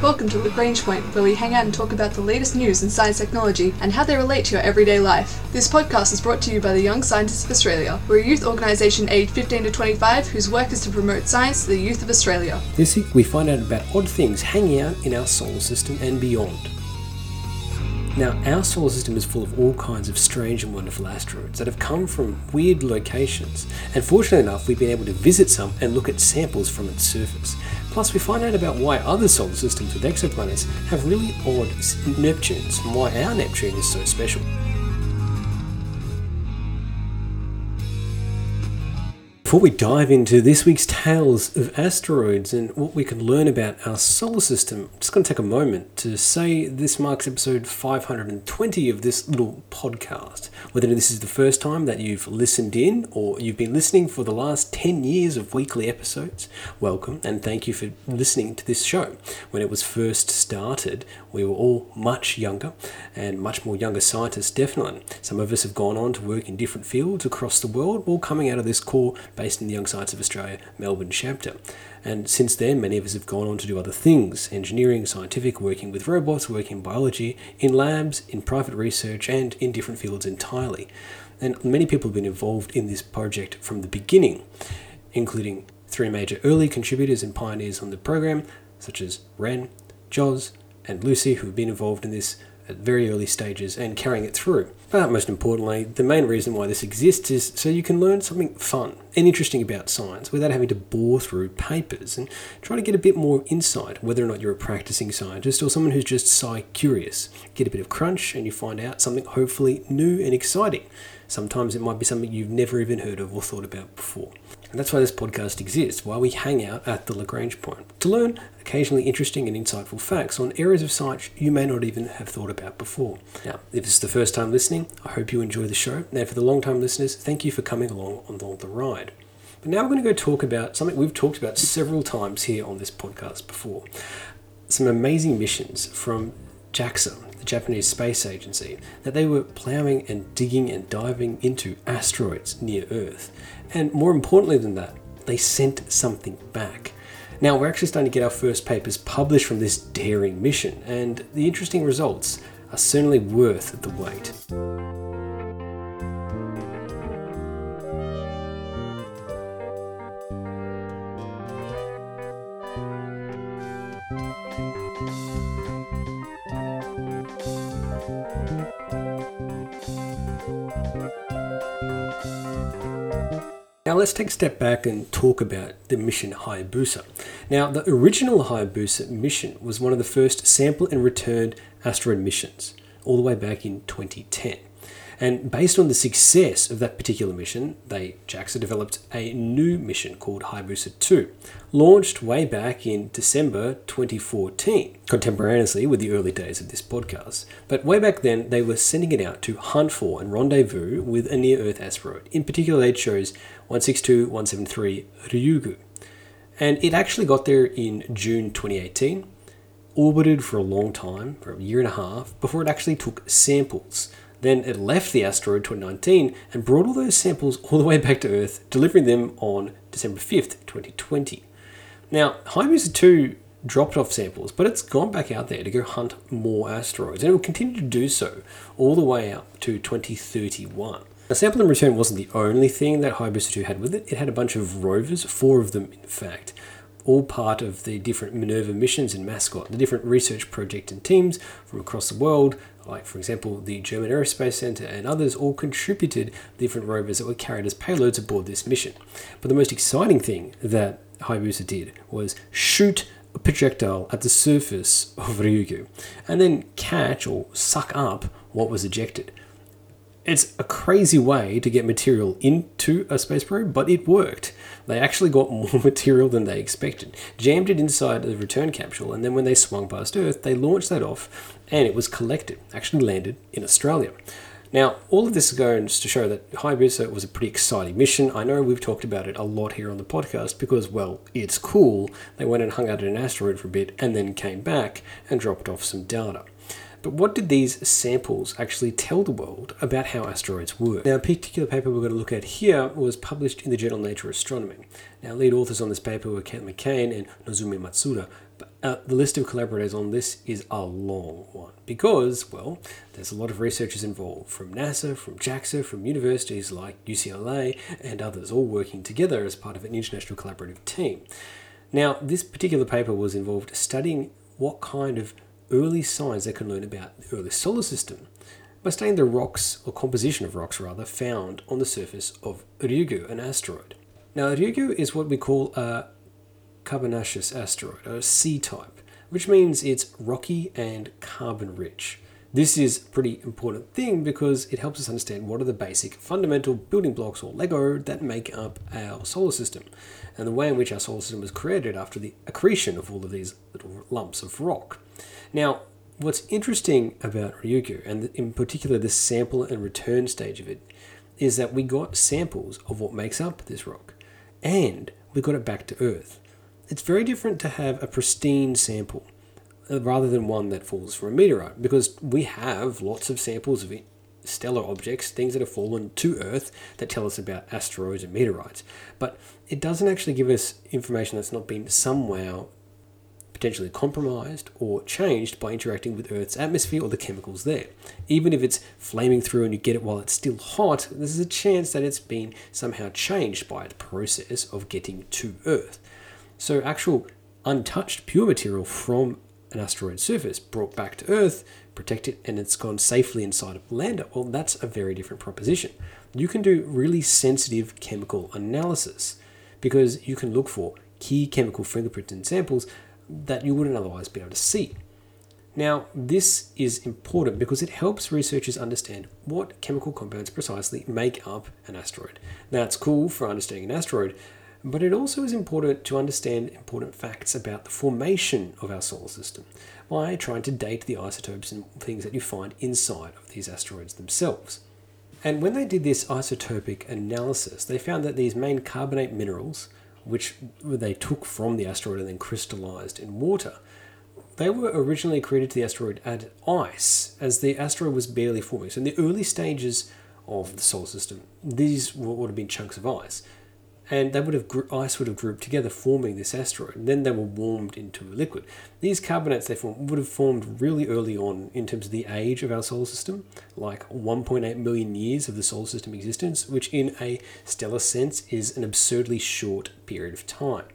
Welcome to Lagrange Point, where we hang out and talk about the latest news in science technology and how they relate to your everyday life. This podcast is brought to you by the Young Scientists of Australia. We're a youth organisation aged 15 to 25 whose work is to promote science to the youth of Australia. This week we find out about odd things hanging out in our solar system and beyond. Now, our solar system is full of all kinds of strange and wonderful asteroids that have come from weird locations, and fortunately enough, we've been able to visit some and look at samples from its surface. Plus, we find out about why other solar systems with exoplanets have really odd Neptunes and why our Neptune is so special. Before we dive into this week's tales of asteroids and what we can learn about our solar system, I'm just going to take a moment to say this marks episode 520 of this little podcast. Whether this is the first time that you've listened in or you've been listening for the last 10 years of weekly episodes, welcome and thank you for listening to this show. When it was first started, we were all much younger and much more younger scientists, definitely. Some of us have gone on to work in different fields across the world, all coming out of this core based in the Young Science of Australia Melbourne chapter. And since then, many of us have gone on to do other things engineering, scientific, working with robots, working in biology, in labs, in private research, and in different fields entirely. And many people have been involved in this project from the beginning, including three major early contributors and pioneers on the program, such as Ren, Joz, and Lucy, who have been involved in this at very early stages and carrying it through. But most importantly, the main reason why this exists is so you can learn something fun and interesting about science without having to bore through papers and try to get a bit more insight, whether or not you're a practicing scientist or someone who's just sci curious. Get a bit of crunch and you find out something hopefully new and exciting. Sometimes it might be something you've never even heard of or thought about before. And that's why this podcast exists, why we hang out at the Lagrange point, to learn occasionally interesting and insightful facts on areas of science you may not even have thought about before. Now, if this is the first time listening, I hope you enjoy the show. Now, for the long time listeners, thank you for coming along on the ride. But now we're going to go talk about something we've talked about several times here on this podcast before. Some amazing missions from JAXA, the Japanese Space Agency, that they were ploughing and digging and diving into asteroids near Earth. And more importantly than that, they sent something back. Now, we're actually starting to get our first papers published from this daring mission, and the interesting results are certainly worth the wait. Now let's take a step back and talk about the mission Hayabusa. Now the original Hayabusa mission was one of the first sample and returned asteroid missions, all the way back in 2010. And based on the success of that particular mission, they JAXA developed a new mission called Hayabusa 2, launched way back in December 2014, contemporaneously with the early days of this podcast. But way back then, they were sending it out to hunt for and rendezvous with a near Earth asteroid. In particular, they chose 162 173 Ryugu. And it actually got there in June 2018, orbited for a long time, for a year and a half, before it actually took samples then it left the asteroid 2019 and brought all those samples all the way back to Earth, delivering them on December 5th, 2020. Now, Hayabusa 2 dropped off samples, but it's gone back out there to go hunt more asteroids, and it will continue to do so all the way up to 2031. Now, sample and return wasn't the only thing that Hayabusa 2 had with it. It had a bunch of rovers, four of them in fact, all part of the different Minerva missions and Mascot, the different research projects and teams from across the world, like for example the German Aerospace Center and others, all contributed different rovers that were carried as payloads aboard this mission. But the most exciting thing that Hayabusa did was shoot a projectile at the surface of Ryugu and then catch or suck up what was ejected. It's a crazy way to get material into a space probe, but it worked. They actually got more material than they expected, jammed it inside the return capsule, and then when they swung past Earth, they launched that off and it was collected, actually landed in Australia. Now, all of this is goes to show that Hayabusa was a pretty exciting mission. I know we've talked about it a lot here on the podcast because, well, it's cool. They went and hung out at an asteroid for a bit and then came back and dropped off some data. But what did these samples actually tell the world about how asteroids work? Now, a particular paper we're going to look at here was published in the journal Nature Astronomy. Now, lead authors on this paper were Kent McCain and Nozomi Matsuda, but uh, the list of collaborators on this is a long one because, well, there's a lot of researchers involved from NASA, from JAXA, from universities like UCLA, and others all working together as part of an international collaborative team. Now, this particular paper was involved studying what kind of early signs they can learn about the early solar system by studying the rocks, or composition of rocks rather, found on the surface of Ryugu, an asteroid. Now, Ryugu is what we call a carbonaceous asteroid, a C type, which means it's rocky and carbon rich. This is a pretty important thing because it helps us understand what are the basic fundamental building blocks or Lego that make up our solar system and the way in which our solar system was created after the accretion of all of these little lumps of rock. Now, what's interesting about Ryugu, and in particular the sample and return stage of it, is that we got samples of what makes up this rock and we got it back to Earth. It's very different to have a pristine sample uh, rather than one that falls from a meteorite because we have lots of samples of stellar objects, things that have fallen to Earth that tell us about asteroids and meteorites. But it doesn't actually give us information that's not been somehow potentially compromised or changed by interacting with Earth's atmosphere or the chemicals there. Even if it's flaming through and you get it while it's still hot, there's a chance that it's been somehow changed by the process of getting to Earth. So, actual untouched pure material from an asteroid surface brought back to Earth, protected, and it's gone safely inside a lander. Well, that's a very different proposition. You can do really sensitive chemical analysis because you can look for key chemical fingerprints in samples that you wouldn't otherwise be able to see. Now, this is important because it helps researchers understand what chemical compounds precisely make up an asteroid. That's cool for understanding an asteroid, but it also is important to understand important facts about the formation of our solar system by trying to date the isotopes and things that you find inside of these asteroids themselves. And when they did this isotopic analysis, they found that these main carbonate minerals, which they took from the asteroid and then crystallized in water, they were originally created to the asteroid as ice, as the asteroid was barely forming. So in the early stages of the solar system, these would have been chunks of ice and they would have ice would have grouped together, forming this asteroid. And then they were warmed into a liquid. These carbonates they would have formed really early on in terms of the age of our solar system, like 1.8 million years of the solar system existence, which in a stellar sense is an absurdly short period of time.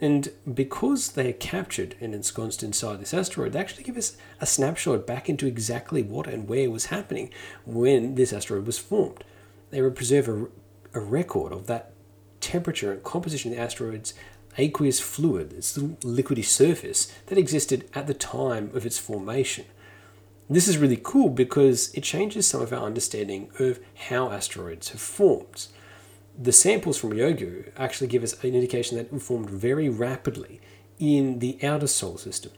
And because they are captured and ensconced inside this asteroid, they actually give us a snapshot back into exactly what and where was happening when this asteroid was formed. They preserve a, a record of that temperature and composition of the asteroid's aqueous fluid, its little liquidy surface, that existed at the time of its formation. This is really cool because it changes some of our understanding of how asteroids have formed. The samples from Ryugu actually give us an indication that it formed very rapidly in the outer solar system.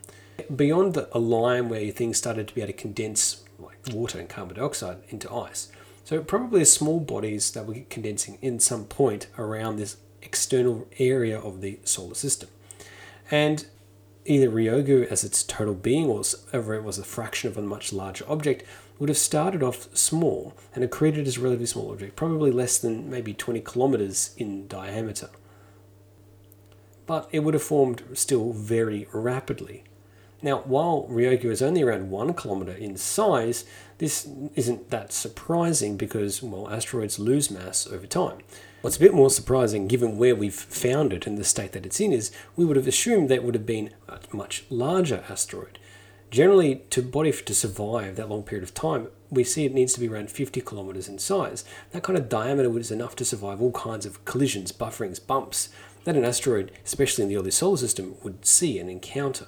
Beyond the, a line where things started to be able to condense like water and carbon dioxide into ice, so probably small bodies that were condensing in some point around this external area of the solar system. And either Ryugu as its total being or ever it was a fraction of a much larger object would have started off small and accreted as a relatively small object, probably less than maybe 20 kilometers in diameter. But it would have formed still very rapidly. Now, while Ryugu is only around one kilometer in size, this isn't that surprising because, well, asteroids lose mass over time. What's a bit more surprising, given where we've found it and the state that it's in, is we would have assumed that would have been a much larger asteroid. Generally, to body to survive that long period of time, we see it needs to be around 50 kilometers in size. That kind of diameter is enough to survive all kinds of collisions, bufferings, bumps that an asteroid, especially in the early solar system, would see and encounter.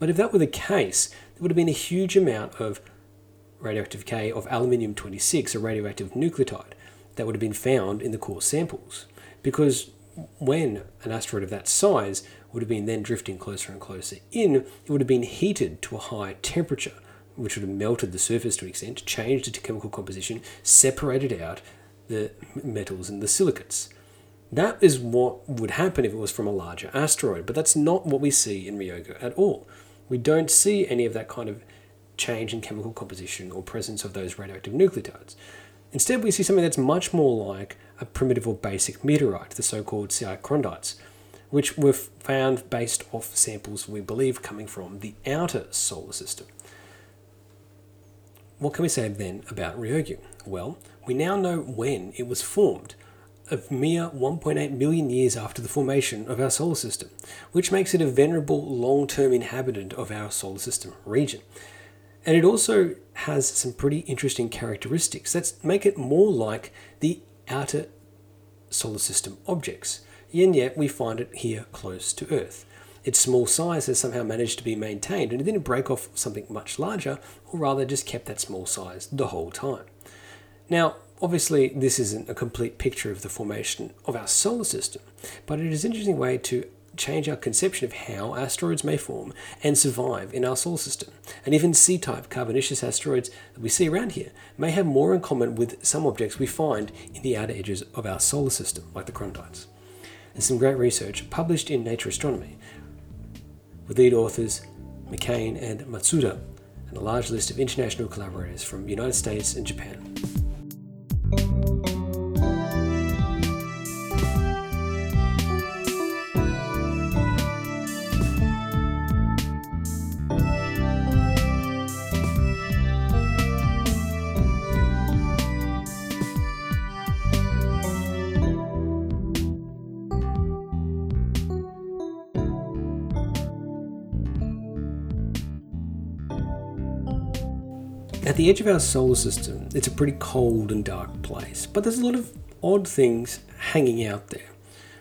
But if that were the case, there would have been a huge amount of radioactive decay of aluminium 26, a radioactive nucleotide, that would have been found in the core samples. Because when an asteroid of that size would have been then drifting closer and closer in, it would have been heated to a high temperature, which would have melted the surface to an extent, changed its chemical composition, separated out the metals and the silicates. That is what would happen if it was from a larger asteroid, but that's not what we see in Ryugu at all. We don't see any of that kind of change in chemical composition or presence of those radioactive nucleotides. Instead, we see something that's much more like a primitive or basic meteorite, the so called CI chondrites, which were found based off samples we believe coming from the outer solar system. What can we say then about Ryugu? Well, we now know when it was formed, a mere 1.8 million years after the formation of our solar system, which makes it a venerable long term inhabitant of our solar system region. And it also has some pretty interesting characteristics that make it more like the outer solar system objects, and yet we find it here close to Earth. Its small size has somehow managed to be maintained and it didn't break off something much larger, or rather just kept that small size the whole time. Now, obviously, this isn't a complete picture of the formation of our solar system, but it is an interesting way to change our conception of how asteroids may form and survive in our solar system. And even C type carbonaceous asteroids that we see around here may have more in common with some objects we find in the outer edges of our solar system, like the chondrites. There's some great research published in Nature Astronomy with lead authors McCain and Matsuda, and a large list of international collaborators from the United States and Japan. At the edge of our solar system, it's a pretty cold and dark place, but there's a lot of odd things hanging out there.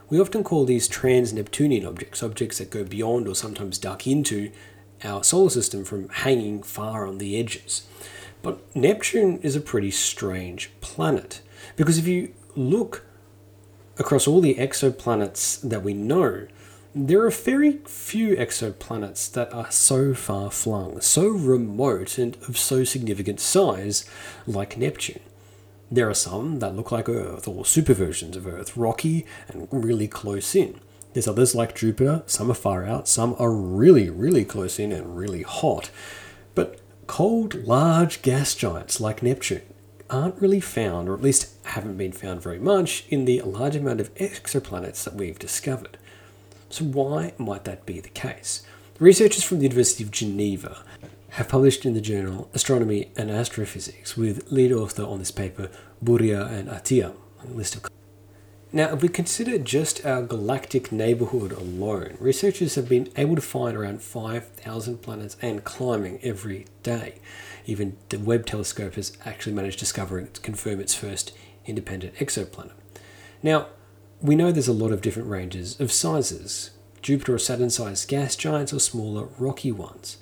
We often call these trans Neptunian objects, objects that go beyond or sometimes duck into our solar system from hanging far on the edges. But Neptune is a pretty strange planet because if you look across all the exoplanets that we know, there are very few exoplanets that are so far flung, so remote, and of so significant size like Neptune. There are some that look like Earth, or super versions of Earth, rocky and really close in. There's others like Jupiter, some are far out, some are really, really close in and really hot. But cold, large gas giants like Neptune aren't really found, or at least haven't been found very much, in the large amount of exoplanets that we've discovered. So, why might that be the case? Researchers from the University of Geneva have published in the journal Astronomy and Astrophysics with lead author on this paper Bourrier and Attia, list of now, if we consider just our galactic neighborhood alone, researchers have been able to find around 5,000 planets and climbing every day. Even the Webb telescope has actually managed to discover and confirm its first independent exoplanet. Now, we know there's a lot of different ranges of sizes Jupiter or Saturn sized gas giants or smaller rocky ones.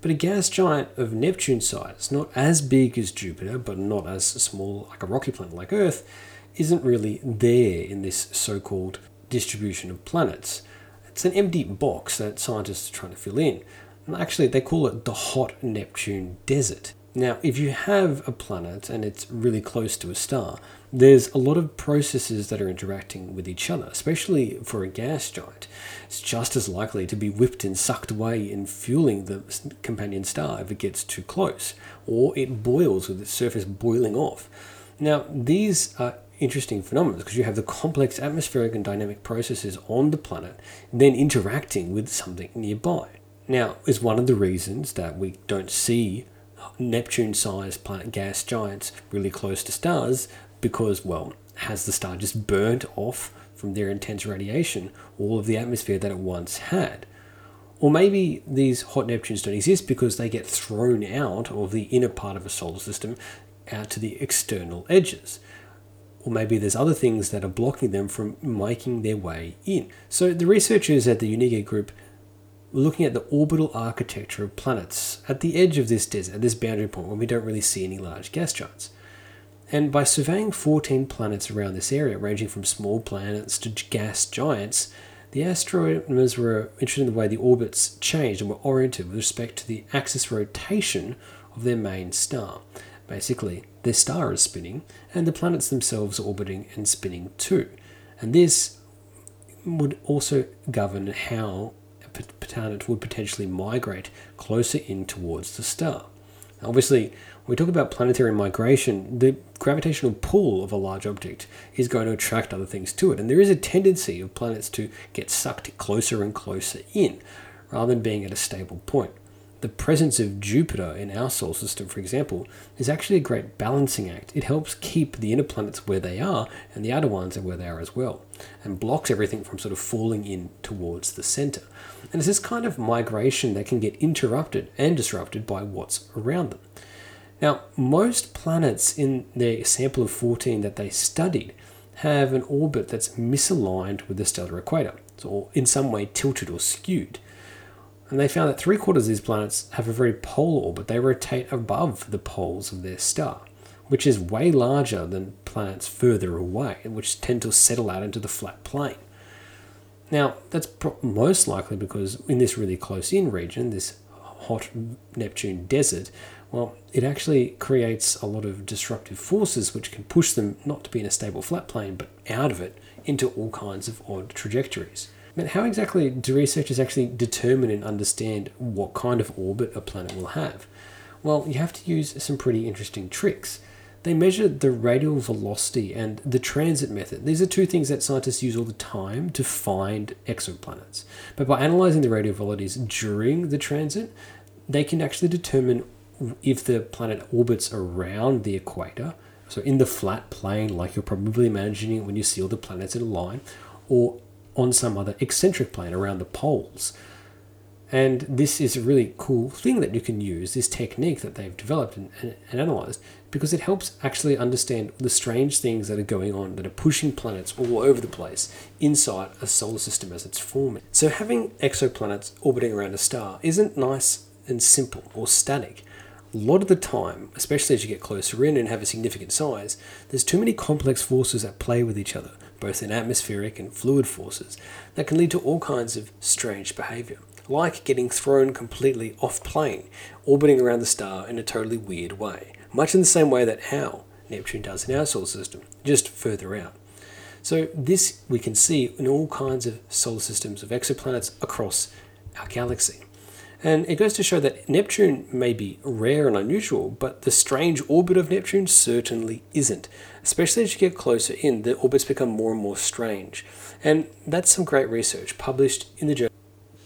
But a gas giant of Neptune size, not as big as Jupiter, but not as small like a rocky planet like Earth, isn't really there in this so called distribution of planets. It's an empty box that scientists are trying to fill in. And actually, they call it the hot Neptune desert. Now, if you have a planet and it's really close to a star, there's a lot of processes that are interacting with each other, especially for a gas giant. It's just as likely to be whipped and sucked away in fueling the companion star if it gets too close, or it boils with its surface boiling off. Now, these are interesting phenomena because you have the complex atmospheric and dynamic processes on the planet then interacting with something nearby. Now, is one of the reasons that we don't see Neptune sized planet gas giants really close to stars because, well, has the star just burnt off from their intense radiation all of the atmosphere that it once had? Or maybe these hot Neptunes don't exist because they get thrown out of the inner part of a solar system out to the external edges. Or maybe there's other things that are blocking them from making their way in. So the researchers at the UNIGE group looking at the orbital architecture of planets at the edge of this desert, at this boundary point when we don't really see any large gas giants. And by surveying 14 planets around this area, ranging from small planets to gas giants, the astronomers were interested in the way the orbits changed and were oriented with respect to the axis rotation of their main star. Basically, their star is spinning, and the planets themselves are orbiting and spinning too. And this would also govern how planet would potentially migrate closer in towards the star. Obviously, when we talk about planetary migration, the gravitational pull of a large object is going to attract other things to it. And there is a tendency of planets to get sucked closer and closer in rather than being at a stable point. The presence of Jupiter in our solar system, for example, is actually a great balancing act. It helps keep the inner planets where they are and the outer ones are where they are as well, and blocks everything from sort of falling in towards the center. And it's this kind of migration that can get interrupted and disrupted by what's around them. Now, most planets in their sample of 14 that they studied have an orbit that's misaligned with the stellar equator, or in some way tilted or skewed. And they found that three quarters of these planets have a very polar orbit. They rotate above the poles of their star, which is way larger than planets further away, which tend to settle out into the flat plane. Now, that's most likely because in this really close in region, this hot Neptune desert, well, it actually creates a lot of disruptive forces which can push them not to be in a stable flat plane, but out of it into all kinds of odd trajectories. But how exactly do researchers actually determine and understand what kind of orbit a planet will have? Well, you have to use some pretty interesting tricks. They measure the radial velocity and the transit method. These are two things that scientists use all the time to find exoplanets. But by analyzing the radial velocities during the transit, they can actually determine if the planet orbits around the equator, so in the flat plane, like you're probably imagining when you see all the planets in a line, or on some other eccentric plane around the poles. And this is a really cool thing that you can use, this technique that they've developed and, and, and, analyzed, because it helps actually understand the strange things that are going on that are pushing planets all over the place inside a solar system as it's forming. So, having exoplanets orbiting around a star isn't nice and simple or static. A lot of the time, especially as you get closer in and have a significant size, there's too many complex forces at play with each other both in atmospheric and fluid forces, that can lead to all kinds of strange behaviour, like getting thrown completely off plane, orbiting around the star in a totally weird way, much in the same way that how Neptune does in our solar system, just further out. So, this we can see in all kinds of solar systems of exoplanets across our galaxy. And it goes to show that Neptune may be rare and unusual, but the strange orbit of Neptune certainly isn't. Especially as you get closer in, the orbits become more and more strange. And that's some great research published in the journal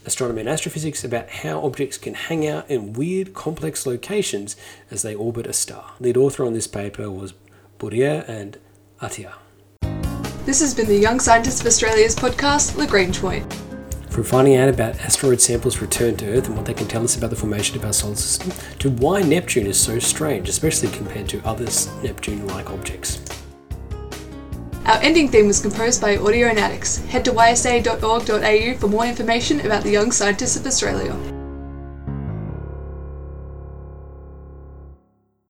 Astronomy and Astrophysics about how objects can hang out in weird, complex locations as they orbit a star. Lead author on this paper was Bourrier and Attia. This has been the Young Scientists of Australia's podcast, Lagrange Point. From finding out about asteroid samples returned to Earth and what they can tell us about the formation of our solar system, to why Neptune is so strange, especially compared to other Neptune like objects. Our ending theme was composed by Audionautics. Head to ysa.org.au for more information about the Young Scientists of Australia.